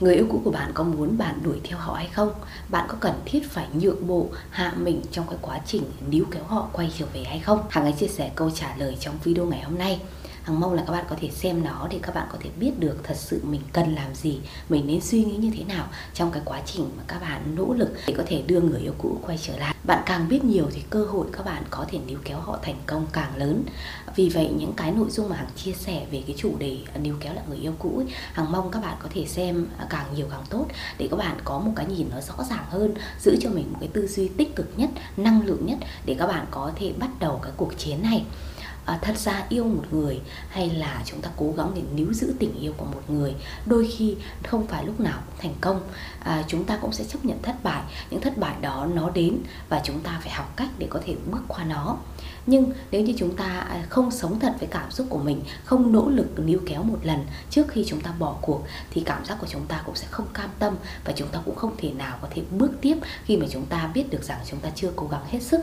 Người yêu cũ của bạn có muốn bạn đuổi theo họ hay không? Bạn có cần thiết phải nhượng bộ, hạ mình trong cái quá trình níu kéo họ quay trở về hay không? Hằng ấy chia sẻ câu trả lời trong video ngày hôm nay. Hằng mong là các bạn có thể xem nó để các bạn có thể biết được thật sự mình cần làm gì, mình nên suy nghĩ như thế nào trong cái quá trình mà các bạn nỗ lực để có thể đưa người yêu cũ quay trở lại. Bạn càng biết nhiều thì cơ hội các bạn có thể níu kéo họ thành công càng lớn. Vì vậy những cái nội dung mà Hằng chia sẻ về cái chủ đề à, níu kéo lại người yêu cũ ấy, Hằng mong các bạn có thể xem à, càng nhiều càng tốt để các bạn có một cái nhìn nó rõ ràng hơn, giữ cho mình một cái tư duy tích cực nhất, năng lượng nhất để các bạn có thể bắt đầu cái cuộc chiến này à, thật ra yêu một người hay là chúng ta cố gắng để níu giữ tình yêu của một người đôi khi không phải lúc nào cũng thành công. À, chúng ta cũng sẽ chấp nhận thất bại những thất bại đó nó đến và chúng ta phải học cách để có thể bước qua nó. Nhưng nếu như chúng ta à, không sống thật với cảm xúc của mình không nỗ lực níu kéo một lần trước khi chúng ta bỏ cuộc thì cảm giác của chúng ta cũng sẽ không cam tâm và chúng ta cũng không thể nào có thể bước tiếp khi mà chúng ta biết được rằng chúng ta chưa cố gắng hết sức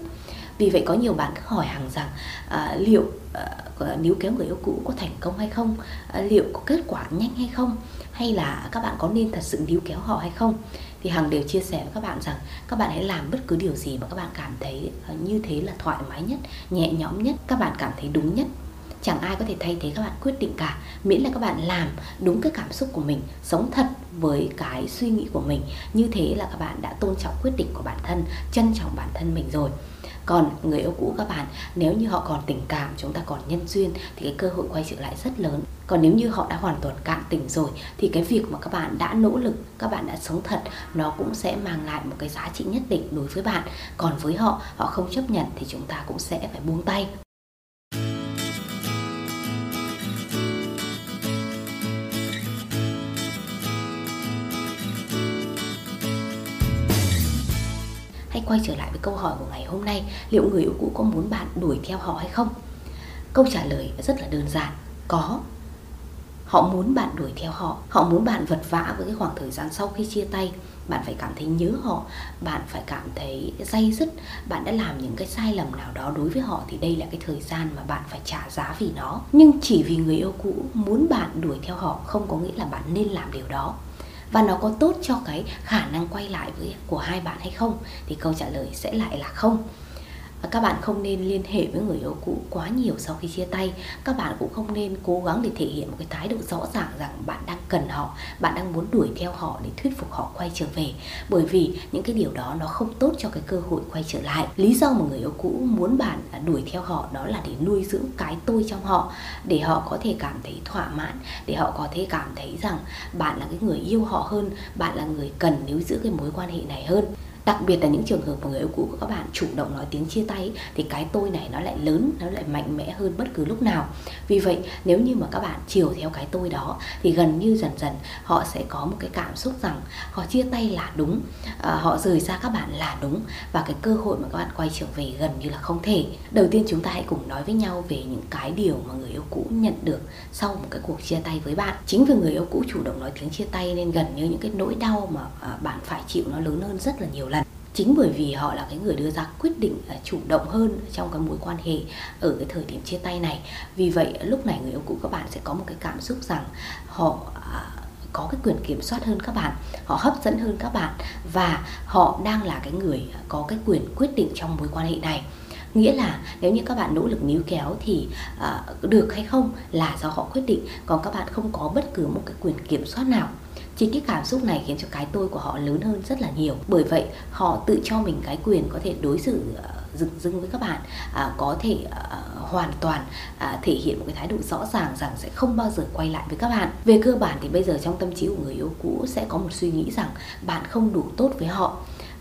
vì vậy có nhiều bạn cứ hỏi hàng rằng à, liệu à, níu kéo người yêu cũ có thành công hay không à, liệu có kết quả nhanh hay không hay là các bạn có nên thật sự níu kéo họ hay không? Thì hằng đều chia sẻ với các bạn rằng các bạn hãy làm bất cứ điều gì mà các bạn cảm thấy à, như thế là thoải mái nhất nhẹ nhõm nhất các bạn cảm thấy đúng nhất. Chẳng ai có thể thay thế các bạn quyết định cả miễn là các bạn làm đúng cái cảm xúc của mình sống thật với cái suy nghĩ của mình. Như thế là các bạn đã tôn trọng quyết định của bản thân trân trọng bản thân mình rồi còn người yêu cũ các bạn, nếu như họ còn tình cảm, chúng ta còn nhân duyên, thì cái cơ hội quay trở lại rất lớn. Còn nếu như họ đã hoàn toàn cạn tình rồi, thì cái việc mà các bạn đã nỗ lực, các bạn đã sống thật, nó cũng sẽ mang lại một cái giá trị nhất định đối với bạn. Còn với họ họ không chấp nhận thì chúng ta cũng sẽ phải buông tay. Quay trở lại với câu hỏi của ngày hôm nay, liệu người yêu cũ có muốn bạn đuổi theo họ hay không? Câu trả lời rất là đơn giản, có. Họ muốn bạn đuổi theo họ họ muốn bạn vật vã với cái khoảng thời gian sau khi chia tay. Bạn phải cảm thấy nhớ họ, bạn phải cảm thấy dây dứt, bạn đã làm những cái sai lầm nào đó đối với họ thì đây là cái thời gian mà bạn phải trả giá vì nó. Nhưng chỉ vì người yêu cũ muốn bạn đuổi theo họ không có nghĩa là bạn nên làm điều đó và nó có tốt cho cái khả năng quay lại với, của hai bạn hay không? Thì câu trả lời sẽ lại là không các bạn không nên liên hệ với người yêu cũ quá nhiều sau khi chia tay. Các bạn cũng không nên cố gắng để thể hiện một cái thái độ rõ ràng rằng bạn đang cần họ, bạn đang muốn đuổi theo họ để thuyết phục họ quay trở về. Bởi vì những cái điều đó nó không tốt cho cái cơ hội quay trở lại. Lý do mà người yêu cũ muốn bạn à, đuổi theo họ đó là để nuôi dưỡng cái tôi trong họ, để họ có thể cảm thấy thỏa mãn, để họ có thể cảm thấy rằng bạn là cái người yêu họ hơn, bạn là người cần níu giữ cái mối quan hệ này hơn đặc biệt là những trường hợp mà người yêu cũ của các bạn chủ động nói tiếng chia tay, thì cái tôi này nó lại lớn, nó lại mạnh mẽ hơn bất cứ lúc nào. Vì vậy, nếu như mà các bạn chiều theo cái tôi đó, thì gần như dần dần họ sẽ có một cái cảm xúc rằng họ chia tay là đúng à, họ rời xa các bạn là đúng, và cái cơ hội mà các bạn quay trở về gần như là không thể. Đầu tiên chúng ta hãy cùng nói với nhau về những cái điều mà người yêu cũ nhận được sau một cái cuộc chia tay với bạn. Chính vì người yêu cũ chủ động nói tiếng chia tay nên gần như những cái nỗi đau mà à, bạn phải chịu nó lớn hơn rất là nhiều lần chính bởi vì họ là cái người đưa ra quyết định chủ động hơn trong cái mối quan hệ ở cái thời điểm chia tay này. Vì vậy lúc này người yêu cũ các bạn sẽ có một cái cảm xúc rằng họ à, có cái quyền kiểm soát hơn các bạn họ hấp dẫn hơn các bạn và họ đang là cái người có cái quyền quyết định trong mối quan hệ này. Nghĩa là nếu như các bạn nỗ lực níu kéo thì uh, được hay không là do họ quyết định còn các bạn không có bất cứ một cái quyền kiểm soát nào chính cái cảm xúc này khiến cho cái tôi của họ lớn hơn rất là nhiều. Bởi vậy họ tự cho mình cái quyền có thể đối xử ờ, dừng dưng với các bạn à, có thể à, hoàn toàn à, thể hiện một cái thái độ rõ ràng rằng sẽ không bao giờ quay lại với các bạn. Về cơ bản thì bây giờ trong tâm trí của người yêu cũ sẽ có một suy nghĩ rằng bạn không đủ tốt với họ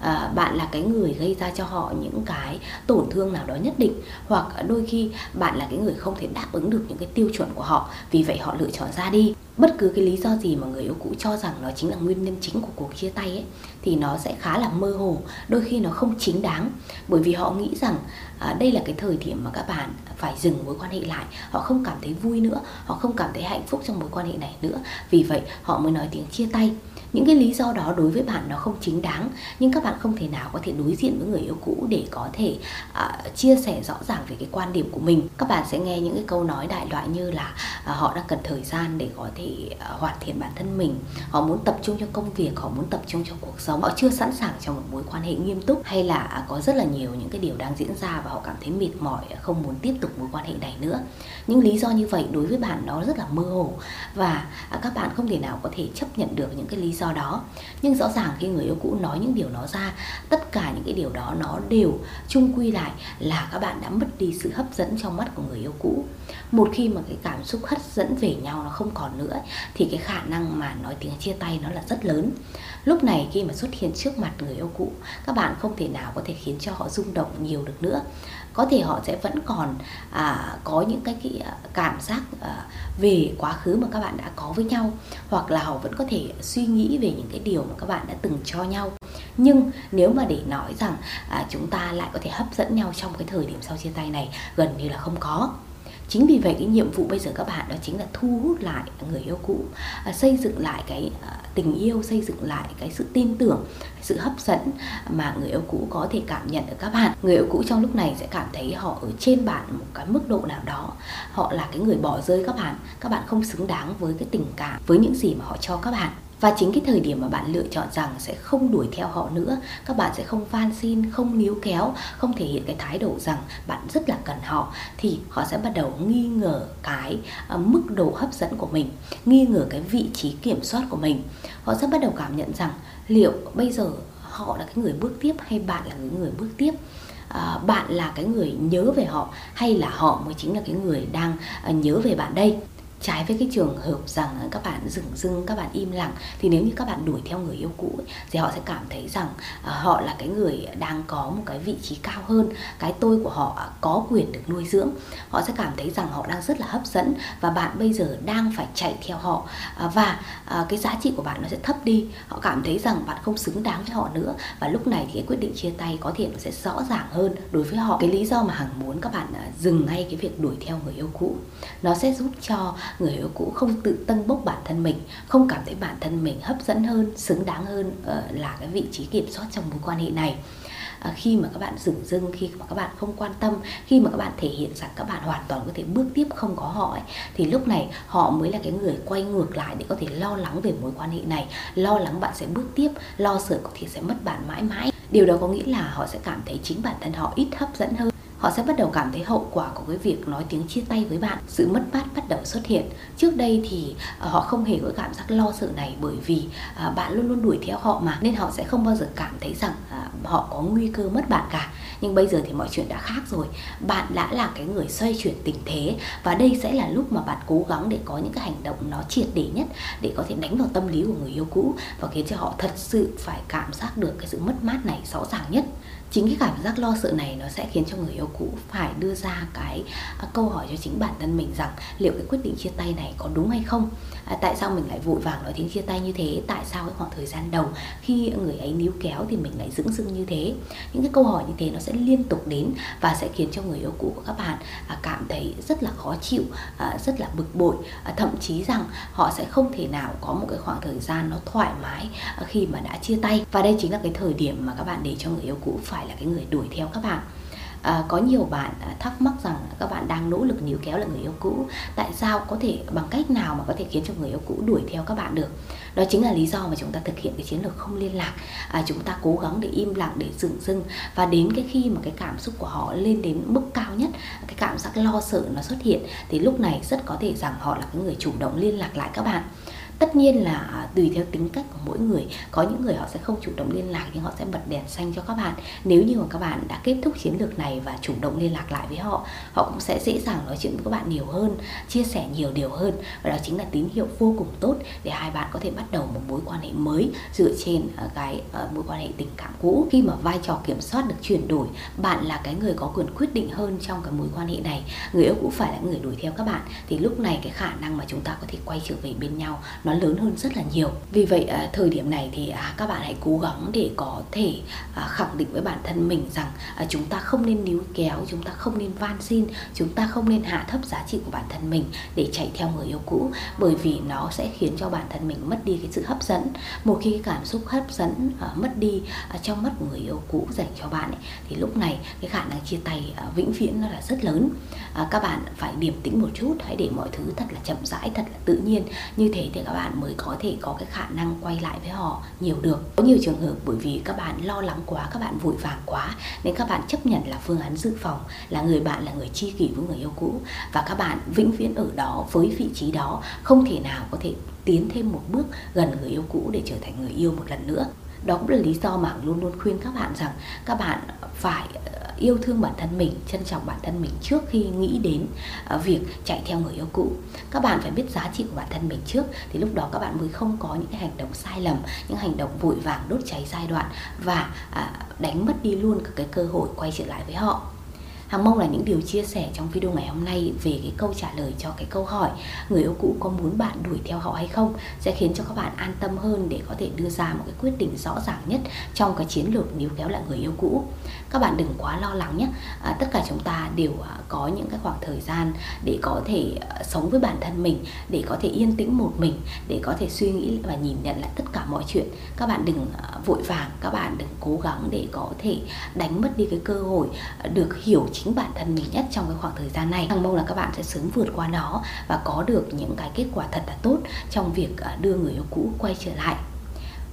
à, bạn là cái người gây ra cho họ những cái tổn thương nào đó nhất định hoặc đôi khi bạn là cái người không thể đáp ứng được những cái tiêu chuẩn của họ vì vậy họ lựa chọn ra đi. Bất cứ cái lý do gì mà người yêu cũ cho rằng nó chính là nguyên nhân chính của cuộc chia tay ấy thì nó sẽ khá là mơ hồ đôi khi nó không chính đáng. Bởi vì họ nghĩ rằng à, đây là cái thời điểm mà các bạn phải dừng mối quan hệ lại họ không cảm thấy vui nữa họ không cảm thấy hạnh phúc trong mối quan hệ này nữa. Vì vậy họ mới nói tiếng chia tay những cái lý do đó đối với bạn nó không chính đáng nhưng các bạn không thể nào có thể đối diện với người yêu cũ để có thể uh, chia sẻ rõ ràng về cái quan điểm của mình. Các bạn sẽ nghe những cái câu nói đại loại như là uh, họ đang cần thời gian để có thể uh, hoàn thiện bản thân mình. Họ muốn tập trung cho công việc họ muốn tập trung cho cuộc sống. Họ chưa sẵn sàng cho một mối quan hệ nghiêm túc hay là có rất là nhiều những cái điều đang diễn ra và họ cảm thấy mệt mỏi không muốn tiếp tục mối quan hệ này nữa. Những lý do như vậy đối với bạn nó rất là mơ hồ và các bạn không thể nào có thể chấp nhận được những cái lý do đó. Nhưng rõ ràng khi người yêu cũ nói những điều đó ra, tất cả những cái điều đó nó đều chung quy lại là các bạn đã mất đi sự hấp dẫn trong mắt của người yêu cũ một khi mà cái cảm xúc hấp dẫn về nhau nó không còn nữa thì cái khả năng mà nói tiếng chia tay nó là rất lớn. Lúc này khi mà xuất hiện trước mặt người yêu cũ các bạn không thể nào có thể khiến cho họ rung động nhiều được nữa. Có thể họ sẽ vẫn còn à, có những cái, cái à, cảm giác à, về quá khứ mà các bạn đã có với nhau hoặc là họ vẫn có thể suy nghĩ về những cái điều mà các bạn đã từng cho nhau. Nhưng nếu mà để nói rằng à, chúng ta lại có thể hấp dẫn nhau trong cái thời điểm sau chia tay này gần như là không có chính vì vậy, cái nhiệm vụ bây giờ các bạn đó chính là thu hút lại người yêu cũ à, xây dựng lại cái à, tình yêu, xây dựng lại cái sự tin tưởng, sự hấp dẫn mà người yêu cũ có thể cảm nhận ở các bạn. Người yêu cũ trong lúc này sẽ cảm thấy họ ở trên bạn một cái mức độ nào đó. Họ là cái người bỏ rơi các bạn. Các bạn không xứng đáng với cái tình cảm, với những gì mà họ cho các bạn và chính cái thời điểm mà bạn lựa chọn rằng sẽ không đuổi theo họ nữa các bạn sẽ không van xin không níu kéo không thể hiện cái thái độ rằng bạn rất là cần họ thì họ sẽ bắt đầu nghi ngờ cái à, mức độ hấp dẫn của mình nghi ngờ cái vị trí kiểm soát của mình. Họ sẽ bắt đầu cảm nhận rằng liệu bây giờ họ là cái người bước tiếp hay bạn là cái người bước tiếp? À, bạn là cái người nhớ về họ hay là họ mới chính là cái người đang à, nhớ về bạn đây? Trái với cái trường hợp rằng các bạn dừng dưng các bạn im lặng thì nếu như các bạn đuổi theo người yêu cũ ấy, thì họ sẽ cảm thấy rằng à, họ là cái người đang có một cái vị trí cao hơn cái tôi của họ có quyền được nuôi dưỡng. Họ sẽ cảm thấy rằng họ đang rất là hấp dẫn và bạn bây giờ đang phải chạy theo họ. À, và à, cái giá trị của bạn nó sẽ thấp đi. Họ cảm thấy rằng bạn không xứng đáng với họ nữa và lúc này thì cái quyết định chia tay có thể nó sẽ rõ ràng hơn đối với họ. Cái lý do mà hằng muốn các bạn dừng ngay cái việc đuổi theo người yêu cũ nó sẽ giúp cho người yêu cũ không tự tân bốc bản thân mình không cảm thấy bản thân mình hấp dẫn hơn xứng đáng hơn ờ, là cái vị trí kiểm soát trong mối quan hệ này. À, khi mà các bạn dửng dưng khi mà các bạn không quan tâm khi mà các bạn thể hiện rằng các bạn hoàn toàn có thể bước tiếp không có họ ấy, thì lúc này họ mới là cái người quay ngược lại để có thể lo lắng về mối quan hệ này lo lắng bạn sẽ bước tiếp lo sợ có thể sẽ mất bạn mãi mãi. Điều đó có nghĩa là họ sẽ cảm thấy chính bản thân họ ít hấp dẫn hơn họ sẽ bắt đầu cảm thấy hậu quả của cái việc nói tiếng chia tay với bạn, sự mất mát bắt đầu xuất hiện. Trước đây thì ờ, họ không hề có cảm giác lo sợ này bởi vì ờ, bạn luôn luôn đuổi theo họ mà, nên họ sẽ không bao giờ cảm thấy rằng ờ, họ có nguy cơ mất bạn cả. Nhưng bây giờ thì mọi chuyện đã khác rồi. Bạn đã là cái người xoay chuyển tình thế và đây sẽ là lúc mà bạn cố gắng để có những cái hành động nó triệt để nhất để có thể đánh vào tâm lý của người yêu cũ và khiến cho họ thật sự phải cảm giác được cái sự mất mát này rõ ràng nhất chính cái cảm giác lo sợ này nó sẽ khiến cho người yêu cũ phải đưa ra cái à, câu hỏi cho chính bản thân mình rằng liệu cái quyết định chia tay này có đúng hay không? À, tại sao mình lại vội vàng nói tiếng chia tay như thế? Tại sao cái khoảng thời gian đầu khi người ấy níu kéo thì mình lại dững dưng như thế? Những cái câu hỏi như thế nó sẽ liên tục đến và sẽ khiến cho người yêu cũ của các bạn à, cảm thấy rất là khó chịu à, rất là bực bội. À, thậm chí rằng họ sẽ không thể nào có một cái khoảng thời gian nó thoải mái à, khi mà đã chia tay. Và đây chính là cái thời điểm mà các bạn để cho người yêu cũ phải phải là cái người đuổi theo các bạn. À, có nhiều bạn à, thắc mắc rằng các bạn đang nỗ lực níu kéo lại người yêu cũ. Tại sao có thể bằng cách nào mà có thể khiến cho người yêu cũ đuổi theo các bạn được? Đó chính là lý do mà chúng ta thực hiện cái chiến lược không liên lạc. À, chúng ta cố gắng để im lặng để dừng dưng. Và đến cái khi mà cái cảm xúc của họ lên đến mức cao nhất cái cảm giác lo sợ nó xuất hiện thì lúc này rất có thể rằng họ là cái người chủ động liên lạc lại các bạn tất nhiên là à, tùy theo tính cách của mỗi người. Có những người họ sẽ không chủ động liên lạc nhưng họ sẽ bật đèn xanh cho các bạn. Nếu như mà các bạn đã kết thúc chiến lược này và chủ động liên lạc lại với họ họ cũng sẽ dễ dàng nói chuyện với các bạn nhiều hơn, chia sẻ nhiều điều hơn. Và đó chính là tín hiệu vô cùng tốt để hai bạn có thể bắt đầu một mối quan hệ mới dựa trên à, cái à, mối quan hệ tình cảm cũ. Khi mà vai trò kiểm soát được chuyển đổi, bạn là cái người có quyền quyết định hơn trong cái mối quan hệ này. Người yêu cũng phải là người đuổi theo các bạn. Thì lúc này cái khả năng mà chúng ta có thể quay trở về bên nhau nó lớn hơn rất là nhiều. Vì vậy à, thời điểm này thì à, các bạn hãy cố gắng để có thể à, khẳng định với bản thân mình rằng à, chúng ta không nên níu kéo chúng ta không nên van xin chúng ta không nên hạ thấp giá trị của bản thân mình để chạy theo người yêu cũ bởi vì nó sẽ khiến cho bản thân mình mất đi cái sự hấp dẫn. Một khi cái cảm xúc hấp dẫn à, mất đi à, trong mắt của người yêu cũ dành cho bạn ấy, thì lúc này cái khả năng chia tay vĩnh viễn nó là rất lớn. Các bạn phải điềm tĩnh một chút hãy để mọi thứ thật là chậm rãi thật là tự nhiên. Như thế thì các bạn mới có thể có cái khả năng quay lại với họ nhiều được. Có nhiều trường hợp bởi vì các bạn lo lắng quá, các bạn vội vàng quá, nên các bạn chấp nhận là phương án dự phòng, là người bạn, là người chi kỷ với người yêu cũ. Và các bạn vĩnh viễn ở đó, với vị trí đó, không thể nào có thể tiến thêm một bước gần người yêu cũ để trở thành người yêu một lần nữa đó cũng là lý do mà luôn luôn khuyên các bạn rằng các bạn phải ờ, yêu thương bản thân mình, trân trọng bản thân mình trước khi nghĩ đến ờ, việc chạy theo người yêu cũ. Các bạn phải biết giá trị của bản thân mình trước, thì lúc đó các bạn mới không có những cái hành động sai lầm, những hành động vội vàng đốt cháy giai đoạn và à, đánh mất đi luôn cái cơ hội quay trở lại với họ. Hằng mong là những điều chia sẻ trong video ngày hôm nay về cái câu trả lời cho cái câu hỏi, người yêu cũ có muốn bạn đuổi theo họ hay không, sẽ khiến cho các bạn an tâm hơn để có thể đưa ra một cái quyết định rõ ràng nhất trong cái chiến lược níu kéo lại người yêu cũ. Các bạn đừng quá lo lắng nhé. À, tất cả chúng ta đều à, có những cái khoảng thời gian để có thể à, sống với bản thân mình, để có thể yên tĩnh một mình, để có thể suy nghĩ và nhìn nhận lại tất cả mọi chuyện. Các bạn đừng à, vội vàng, các bạn đừng cố gắng để có thể đánh mất đi cái cơ hội à, được hiểu chính bản thân mình nhất trong cái khoảng thời gian này hằng mong là các bạn sẽ sớm vượt qua nó và có được những cái kết quả thật là tốt trong việc à, đưa người yêu cũ quay trở lại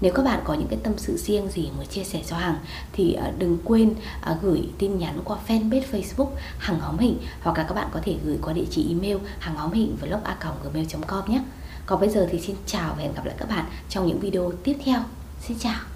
nếu các bạn có những cái tâm sự riêng gì muốn chia sẻ cho Hằng, thì ờ, đừng quên ờ, gửi tin nhắn qua fanpage Facebook Hằng Hóm Hình, hoặc là các bạn có thể gửi qua địa chỉ email hằng hóm hình vlog a gmail.com nhé. Còn bây giờ thì xin chào và hẹn gặp lại các bạn trong những video tiếp theo. Xin chào.